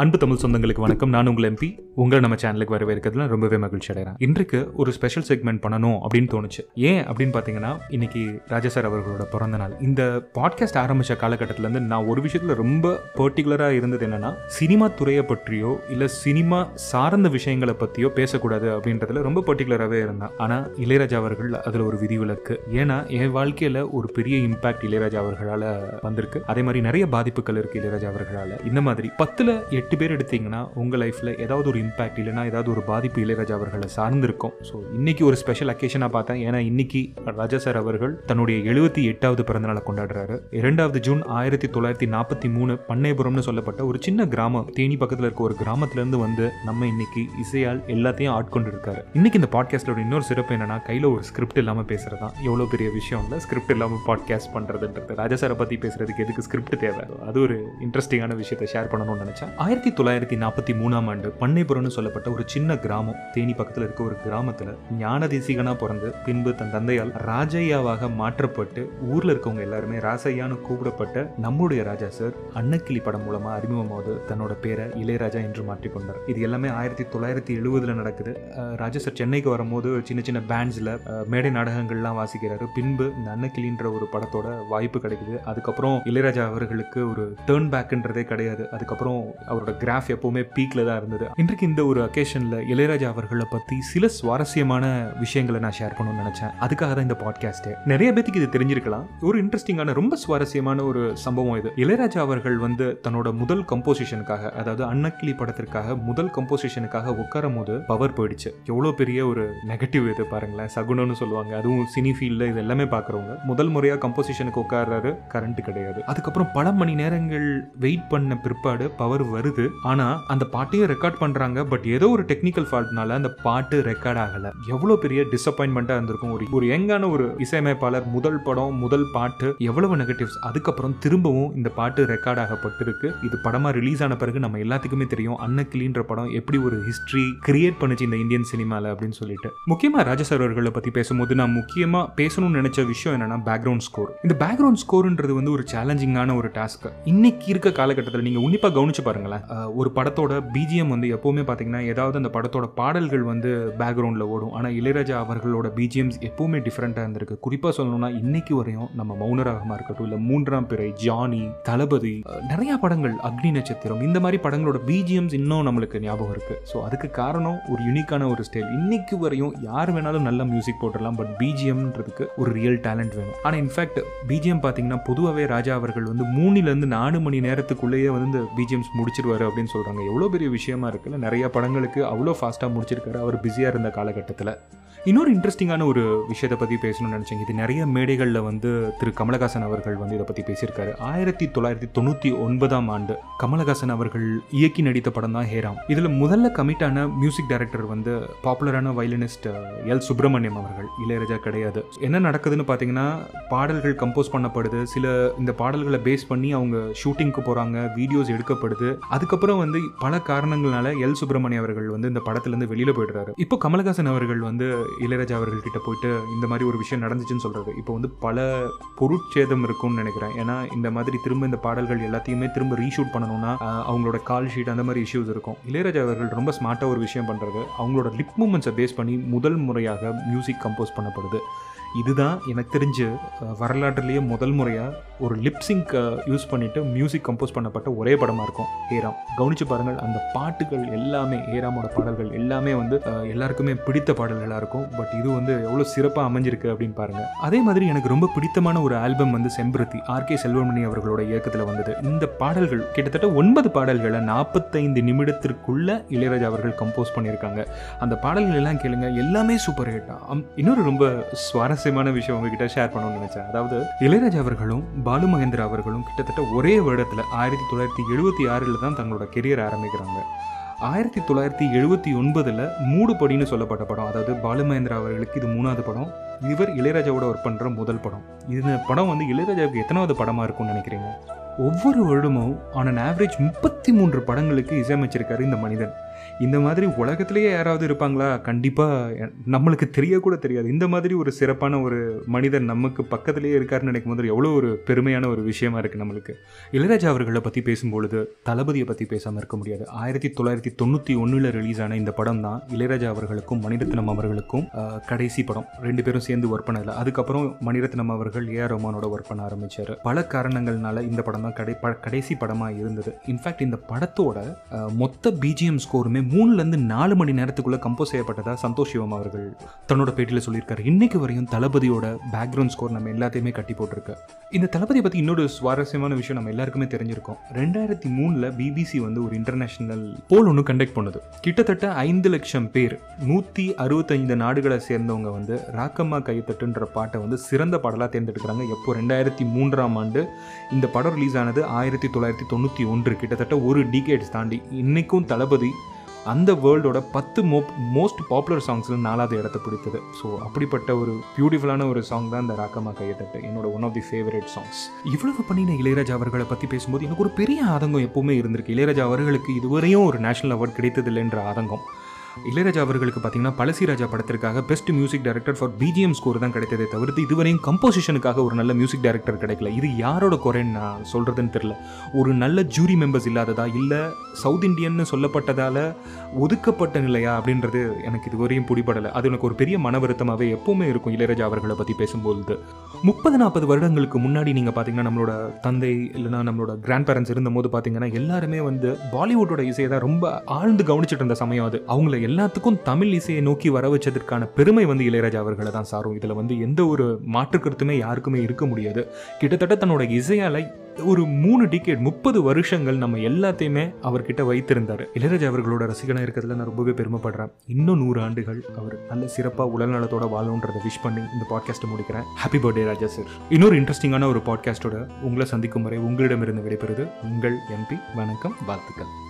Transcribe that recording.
அன்பு தமிழ் சொந்தங்களுக்கு வணக்கம். நான் உங்கள் எம்பி உங்களை நம்ம சேனலுக்கு வரவேற்கிறதுல ரொம்பவே மகிழ்ச்சி அடைகிறேன். இன்றைக்கு ஒரு ஸ்பெஷல் செக்மெண்ட் பண்ணணும் அப்படின்னு தோணுச்சு. ஏன் அப்படின்னு பார்த்தீங்கன்னா இன்னைக்கு ராஜா சார் அவர்களோட பிறந்த நாள். இந்த பாட்காஸ்ட் ஆரம்பித்த காலகட்டத்திலேருந்து நான் ஒரு விஷயத்தில் ரொம்ப பர்டிகுலராக இருந்தது என்னன்னா சினிமா துறையை பற்றியோ இல்லை சினிமா சார்ந்த விஷயங்களை பற்றியோ பேசக்கூடாது அப்படின்றதுல ரொம்ப பர்டிகுலராகவே இருந்தேன். ஆனால் இளையராஜா அவர்கள் அதில் ஒரு விதிவிலக்கு. ஏன்னா என் வாழ்க்கையில் ஒரு பெரிய இம்பாக்ட் இளையராஜா அவர்களால் வந்திருக்கு. அதே மாதிரி நிறைய பாதிப்புகள் இருக்குது இளையராஜா அவர்களால். இந்த மாதிரி பத்தில் எட்டு எட்டு பேர் எடுத்தீங்கன்னா உங்கள் லைஃப்பில் ஏதாவது ஒரு இம்பாக்ட் இல்லைன்னா ஏதாவது ஒரு பாதிப்பு இளையராஜா அவர்களை சார்ந்திருக்கும். ஸோ இன்னைக்கு ஒரு ஸ்பெஷல் அக்கேஷனாக பார்த்தேன். ஏன்னா இன்னைக்கு ராஜா சார் அவர்கள் தன்னுடைய எழுபத்தி எட்டாவது பிறந்தநாளை கொண்டாடுறாரு. இரண்டாவது ஜூன் ஆயிரத்தி தொள்ளாயிரத்தி நாற்பத்தி மூணு பண்ணைபுரம்னு சொல்லப்பட்ட ஒரு சின்ன கிராமம் தேனி பக்கத்தில் இருக்க ஒரு கிராமத்திலேருந்து வந்து நம்ம இன்னைக்கு இசையால் எல்லாத்தையும் ஆட்கொண்டு இருக்காரு இன்னைக்கு இந்த பாட்காஸ்டோட இன்னொரு சிறப்பு என்னன்னா கையில் ஒரு ஸ்கிரிப்ட் இல்லாமல் பேசுறது தான். எவ்வளோ பெரிய விஷயம் இல்லை ஸ்கிரிப்ட் இல்லாமல் பாட்காஸ்ட் பண்ணுறதுன்றது ராஜா சாரை பற்றி பேசுறதுக்கு எதுக்கு ஸ்கிரிப்ட் தேவை? அது ஒரு இன்ட்ரெஸ்டிங்கான விஷயத்தை ஷேர் பண்ணணும்னு நினச்சேன். ஆயிரத்தி தொள்ளாயிரத்தி நாற்பத்தி மூணாம் ஆண்டு பண்ணைபுரம்னு சொல்லப்பட்ட ஒரு சின்ன கிராமம். தேனி பக்கத்தில் இருக்க ஒரு கிராமத்தில் ஞான தேசிகனா பிறந்து பின்பு தன் தந்தையால் ராஜையாவாக மாற்றப்பட்டு ஊரில் இருக்கவங்க எல்லாருமே ராசையான்னு கூப்பிடப்பட்ட நம்முடைய ராஜா சார் அன்னக்கிளி படம் மூலமாக அறிமுகமாவது தன்னோட பேரை இளையராஜா என்று மாற்றிக்கொண்டார். இது எல்லாமே ஆயிரத்தி தொள்ளாயிரத்தி எழுபதில் நடக்குது. ராஜா சார் சென்னைக்கு வரும்போது சின்ன சின்ன பேண்ட்ஸில் மேடை நாடகங்கள்லாம் வாசிக்கிறாரு. பின்பு இந்த அன்னக்கிளின்ற ஒரு படத்தோட வாய்ப்பு கிடைக்குது. அதுக்கப்புறம் இளையராஜா அவர்களுக்கு ஒரு டேர்ன் பேக்குன்றதே கிடையாது. அதுக்கப்புறம் அவர் அவரோட கிராஃப் எப்போவுமே பீக்ல தான் இருந்தது. இன்றைக்கு இந்த ஒரு அக்கேஷன்ல இளையராஜா அவர்களை பத்தி சில சுவாரஸ்யமான விஷயங்களை நான் ஷேர் பண்ணணும்னு நினைச்சேன். அதுக்காக தான் இந்த பாட்காஸ்ட் நிறைய பேத்துக்கு இது தெரிஞ்சிருக்கலாம். ஒரு இன்ட்ரெஸ்டிங்கான ரொம்ப சுவாரஸ்யமான ஒரு சம்பவம் இது. இளையராஜா அவர்கள் வந்து தன்னோட முதல் கம்போசிஷனுக்காக அதாவது அன்னக்கிளி படத்திற்காக முதல் கம்போசிஷனுக்காக உட்காரும் போது பவர் போயிடுச்சு. எவ்வளோ பெரிய ஒரு நெகட்டிவ் இது பாருங்களேன். சகுனம்னு சொல்லுவாங்க. அதுவும் சினி ஃபீல்டில் இது எல்லாமே பார்க்குறவங்க முதல் முறையாக கம்போசிஷனுக்கு உட்கார்றாரு கரண்ட் கிடையாது. அதுக்கப்புறம் பல மணி நேரங்கள் வெயிட் பண்ண பிற்பாடு பவர் வருது. ஆனா அந்த பாட்டையும் ரெக்கார்ட் பண்றாங்க பட் ஏதோ ஒரு டெக்னிக்கல் ஃபால்ட்னால அந்த பாட்டு ரெக்கார்ட் ஆகல. எவ்வளவு பெரிய டிசப்பாயின்மெண்டா இருந்திருக்கும். ஒரு ஒரு யங்கான ஒரு இசையமைப்பாளர் முதல் படம் முதல் பாட்டு எவ்வளவு நெகட்டிவ்ஸ் அதுக்கப்புறம் திரும்பவும் இந்த பாட்டு ரெக்கார்ட் ஆகப்பட்டிருக்கு. இது படமா ரிலீஸ் ஆன பிறகு நம்ம எல்லாத்துக்குமே தெரியும் அன்னக்கிளின்ற படம் எப்படி ஒரு ஹிஸ்டரி கிரியேட் பண்ணுச்சு இந்த இந்தியன் சினிமால அப்படின்னு சொல்லிட்டு. முக்கியமா ராஜசார் அவர்களை பத்தி பேசும்போது நான் முக்கியமா பேசணும்னு நினைச்ச விஷயம் என்னன்னா பேக்ரவுண்ட் ஸ்கோர் இந்த பேக்ரவுண்ட் ஸ்கோர்ன்றது வந்து ஒரு சேலஞ்சிங்கான ஒரு டாஸ்க் இன்னைக்கு இருக்க காலகட்டத்தில் நீங்க உன்னிப்பா கவனிச்சு பாருங்களேன். ஒரு படத்தோட பிஜிஎம் வந்து எப்போவுமே பார்த்தீங்கன்னா ஏதாவது அந்த படத்தோட பாடல்கள் வந்து பேக்ரவுண்டில் ஓடும். ஆனால் இளையராஜா அவர்களோட பிஜிஎம்ஸ் எப்போவுமே டிஃப்ரெண்ட்டாக இருந்திருக்கு. குறிப்பாக சொல்லணும்னா இன்னைக்கு வரையும் நம்ம மௌனராகமாக இருக்கட்டும் இல்லை மூன்றாம் பிறை ஜானி தளபதி நிறையா படங்கள் அக்னி நட்சத்திரம் இந்த மாதிரி படங்களோட பிஜிஎம்ஸ் இன்னும் நம்மளுக்கு ஞாபகம் இருக்குது ஸோ அதுக்கு காரணம் ஒரு யூனிக்கான ஒரு ஸ்டைல் இன்னைக்கு வரையும் யார் வேணாலும் நல்ல மியூசிக் போட்டுடலாம் பட் பிஜிஎம்ன்றதுக்கு ஒரு ரியல் டேலண்ட் வேணும். ஆனால் இன்ஃபேக்ட் பிஜிஎம் பார்த்தீங்கன்னா பொதுவாகவே ராஜா அவர்கள் வந்து மூணுலேருந்து நாலு மணி நேரத்துக்குள்ளேயே வந்து இந்த பிஜிஎம்ஸ் முடிச்சிருவாரு அப்படின்னு சொல்கிறாங்க எவ்வளோ பெரிய விஷயமா இருக்குல்ல. நிறைய படங்களுக்கு அவ்வளோ ஃபாஸ்ட்டாக முடிச்சிருக்காரு. அவர் பிஸியாக இருந்த காலகட்டத்தில். இன்னொரு இன்ட்ரெஸ்டிங்கான ஒரு விஷயத்தை பற்றி பேசணும்னு நினச்சேன். இது நிறைய மேடைகளில் வந்து திரு கமலஹாசன் அவர்கள் வந்து இதை பற்றி பேசியிருக்காரு. ஆயிரத்தி தொள்ளாயிரத்தி தொண்ணூற்றி ஒன்பதாம் ஆண்டு கமலஹாசன் அவர்கள் இயக்கி நடித்த படம் தான் ஹேராம். இதில் முதல்ல கமிட்டான மியூசிக் டைரக்டர் வந்து பாப்புலரான வயலினிஸ்ட் எல். சுப்பிரமணியம் அவர்கள். இளையராஜா கிடையாது. என்ன நடக்குதுன்னு பார்த்தீங்கன்னா பாடல்கள் கம்போஸ் பண்ணப்படுது. சில இந்த பாடல்களை பேஸ் பண்ணி அவங்க ஷூட்டிங்க்கு போகிறாங்க வீடியோஸ் எடுக்கப்படுது. அதுக்கப்புறம் வந்து பல காரணங்களால எல். சுப்பிரமணியம் அவர்கள் வந்து இந்த படத்துலேருந்து வெளியில் போயிடுறாரு. இப்போ கமலஹாசன் அவர்கள் வந்து இளையராஜா அவர்கள்கிட்ட போயிட்டு இந்த மாதிரி ஒரு விஷயம் நடந்துச்சுன்னு சொல்றாரு. இப்போ வந்து பல பொருட்சேதம் இருக்கும்னு நினைக்கிறேன். ஏன்னா இந்த மாதிரி திரும்ப இந்த பாடல்கள் எல்லாத்தையுமே திரும்ப ரீஷூட் பண்ணணும்னா அவங்களோட கால் ஷீட் அந்த மாதிரி இஷ்யூஸ் இருக்கும். இளையராஜா அவர்கள் ரொம்ப ஸ்மார்ட்டாக ஒரு விஷயம் பண்ணுறது அவங்களோட லிப் மூமெண்ட்ஸை பேஸ் பண்ணி முதல் முறையாக மியூசிக் கம்போஸ் பண்ணப்படுது. இதுதான் எனக்கு தெரிஞ்சு வரலாற்றுலேயே முதல் முறையாக ஒரு லிப்சிங்க் யூஸ் பண்ணிவிட்டு மியூசிக் கம்போஸ் பண்ணப்பட்ட ஒரே படமாக இருக்கும் ஏராம் கவனிச்சு பாருங்கள் அந்த பாட்டுகள் எல்லாமே ஏராமோட பாடல்கள் எல்லாமே வந்து எல்லாருக்குமே பிடித்த பாடல்களாக இருக்கும். பட் இது வந்து எவ்வளோ சிறப்பாக அமைஞ்சிருக்கு அப்படின்னு பாருங்கள் அதே மாதிரி எனக்கு ரொம்ப பிடித்தமான ஒரு ஆல்பம் வந்து செம்பருத்தி ஆர்கே செல்வமணி அவர்களோட இயக்கத்தில் வந்தது. இந்த பாடல்கள் கிட்டத்தட்ட ஒன்பது பாடல்களை நாற்பத்தைந்து நிமிடத்திற்குள்ள இளையராஜா அவர்கள் கம்போஸ் பண்ணியிருக்காங்க. அந்த பாடல்கள் எல்லாம் கேளுங்க எல்லாமே சூப்பர் ஹிட் இன்னொரு ரொம்ப சுவாரஸ்யமான விஷயம் உங்ககிட்ட ஷேர் பண்ணணும்னு நினைச்சேன். அதாவது இளையராஜா அவர்களும் பாலு மகேந்திரா அவர்களும் கிட்டத்தட்ட ஒரே வருடத்தில் ஆயிரத்தி தொள்ளாயிரத்தி எழுபத்தி ஆறில் தான் தங்களோட கெரியர் ஆரம்பிக்கிறாங்க. ஆயிரத்தி தொள்ளாயிரத்தி எழுபத்தி ஒன்பதில் மூடுபடின்னு சொல்லப்பட்ட படம் அதாவது பாலு மகேந்திரா அவர்களுக்கு இது மூணாவது படம் இவர் இளையராஜாவோட ஒர்க் பண்ணுற முதல் படம். இந்த படம் வந்து இளையராஜாவுக்கு எத்தனாவது படமாக இருக்கும்னு நினைக்கிறீங்க? ஒவ்வொரு வருடமும் ஆன் அன் ஆவரேஜ் முப்பத்தி மூன்று படங்களுக்கு இசையமைச்சிருக்காரு இந்த மனிதன். இந்த மாதிரி உலகத்திலேயே யாராவது இருப்பாங்களா? கண்டிப்பாக நம்மளுக்கு தெரியக்கூட தெரியாது. இந்த மாதிரி ஒரு சிறப்பான ஒரு மனிதர் நமக்கு பக்கத்துலேயே இருக்காருன்னு நினைக்கும் போது எவ்வளோ ஒரு பெருமையான ஒரு விஷயமா இருக்குது நம்மளுக்கு. இளையராஜா அவர்களை பற்றி பேசும்பொழுது தளபதியை பற்றி பேசாமல் இருக்க முடியாது. ஆயிரத்தி தொள்ளாயிரத்தி தொண்ணூற்றி ஒன்றில் ரிலீஸ் ஆன இந்த படம் தான் இளையராஜா அவர்களுக்கும் மணிரத்னம் அவர்களுக்கும் கடைசி படம். ரெண்டு பேரும் சேர்ந்து ஒர்க் பண்ணதில்ல அதுக்கப்புறம் மணிரத்னம் அவர்கள் ஏஆர் ரஹ்மானோட ஒர்க் பண்ண ஆரம்பிச்சார். பல காரணங்கள்னால இந்த படம் தான் கடை கடைசி படமாக இருந்தது. இன்ஃபேக்ட் இந்த படத்தோட மொத்த பிஜிஎம் ஸ்கோர் ஸ்கோருமே மூணுலேருந்து நாலு மணி நேரத்துக்குள்ளே கம்போஸ் செய்யப்பட்டதாக சந்தோஷ் சிவம் அவர்கள் தன்னோட பேட்டியில் சொல்லியிருக்காரு. இன்னைக்கு வரையும் தளபதியோட பேக்ரவுண்ட் ஸ்கோர் நம்ம எல்லாத்தையுமே கட்டி போட்டிருக்கு. இந்த தளபதியை பற்றி இன்னொரு சுவாரஸ்யமான விஷயம் நம்ம எல்லாருக்குமே தெரிஞ்சிருக்கோம். ரெண்டாயிரத்தி மூணில் பிபிசி வந்து ஒரு இன்டர்நேஷனல் போல் ஒன்று கண்டக்ட் பண்ணுது. கிட்டத்தட்ட ஐந்து லட்சம் பேர் நூற்றி அறுபத்தைந்து நாடுகளை சேர்ந்தவங்க வந்து ராக்கம்மா கைத்தட்டுன்ற பாட்டை வந்து சிறந்த பாடலாக தேர்ந்தெடுக்கிறாங்க. எப்போ? ரெண்டாயிரத்தி மூன்றாம் ஆண்டு இந்த படம் ரிலீஸ் ஆனது ஆயிரத்தி தொள்ளாயிரத்தி தொண்ணூற்றி ஒன்று. கிட்டத்தட்ட ஒரு டிகேட்ஸ் தாண்டி இன்றைக்கும் தளபதி அந்த வேர்ல்டோட பத்து மோ மோஸ்ட் பாப்புலர் சாங்ஸில் நாலாவது இடத்த பிடித்தது. ஸோ அப்படிப்பட்ட ஒரு பியூட்டிஃபுல்லான ஒரு சாங் தான் இந்த ராக்கமா கையத்தட்டு. என்னோட one of the favourite songs இவ்வளவு பண்ணின இளையராஜா அவர்களை பற்றி பேசும்போது எனக்கு ஒரு பெரிய ஆதங்கம் எப்பவுமே இருந்திருக்கு. இளையராஜா அவர்களுக்கு இதுவரையும் ஒரு நேஷனல் அவார்ட் கிடைத்ததில்லைன்ற ஆதங்கம். இளையராஜா அவர்களுக்கு பார்த்தீங்கன்னா பழசிராஜா படத்திற்காக best music director for BGM score தான் கிடைத்ததே தவிர்த்து இதுவரையும் கம்போசிஷனுக்காக ஒரு நல்ல மியூசிக் டைரக்டர் கிடைக்கல. இது யாரோட குறைன்னு நான் சொல்கிறதுன்னு தெரில ஒரு நல்ல ஜூரி மெம்பர்ஸ் இல்லாததா இல்லை சவுத் இண்டியன் சொல்லப்பட்டதால் ஒதுக்கப்பட்ட நிலையா அப்படின்றது எனக்கு இதுவரையும் பிடிபடலை. அது எனக்கு ஒரு பெரிய மன வருத்தமாகவே எப்போவுமே இருக்கும் இளையராஜா அவர்களை பற்றி பேசும்போது முப்பது நாற்பது வருடங்களுக்கு முன்னாடி நீங்கள் பார்த்தீங்கன்னா நம்மளோட தந்தை இல்லைன்னா நம்மளோட கிராண்ட் பேரண்ட்ஸ் இருந்தபோது பார்த்தீங்கன்னா எல்லாருமே வந்து பாலிவுட்டோட இசையை தான் ரொம்ப ஆழ்ந்து கவனிச்சிட்டு இருந்த சமயம் அது. அவங்கள எல்லாத்துக்கும் தமிழ் இசையை நோக்கி வர வச்சதற்கான பெருமை வந்து இளையராஜா அவர்களை தான் சாரும். இதில் வந்து எந்த ஒரு மாற்று கருத்துமே யாருக்குமே இருக்க முடியாது. கிட்டத்தட்ட தன்னோட இசையால் ஒரு மூணு டிகேட் முப்பது வருஷங்கள் நம்ம எல்லாத்தையுமே அவர்கிட்ட வைத்திருந்தார். இளையராஜா அவர்களோட ரசிகனாக இருக்கிறதுல நான் ரொம்பவே பெருமைப்படுறேன். இன்னும் நூறு ஆண்டுகள் அவர் நல்ல சிறப்பாக உடல் நலத்தோட வாழணுன்றதை விஷ் பண்ணி இந்த பாட்காஸ்ட்டை முடிக்கிறேன். ஹாப்பி பர்த்டே ராஜா சார் இன்னொரு இன்ட்ரெஸ்டிங்கான ஒரு பாட்காஸ்ட்டோட உங்களை சந்திக்கும் வரை உங்களிடமிருந்து விடைபெறுது உங்கள் எம்பி வணக்கம் வாழ்த்துக்கள்.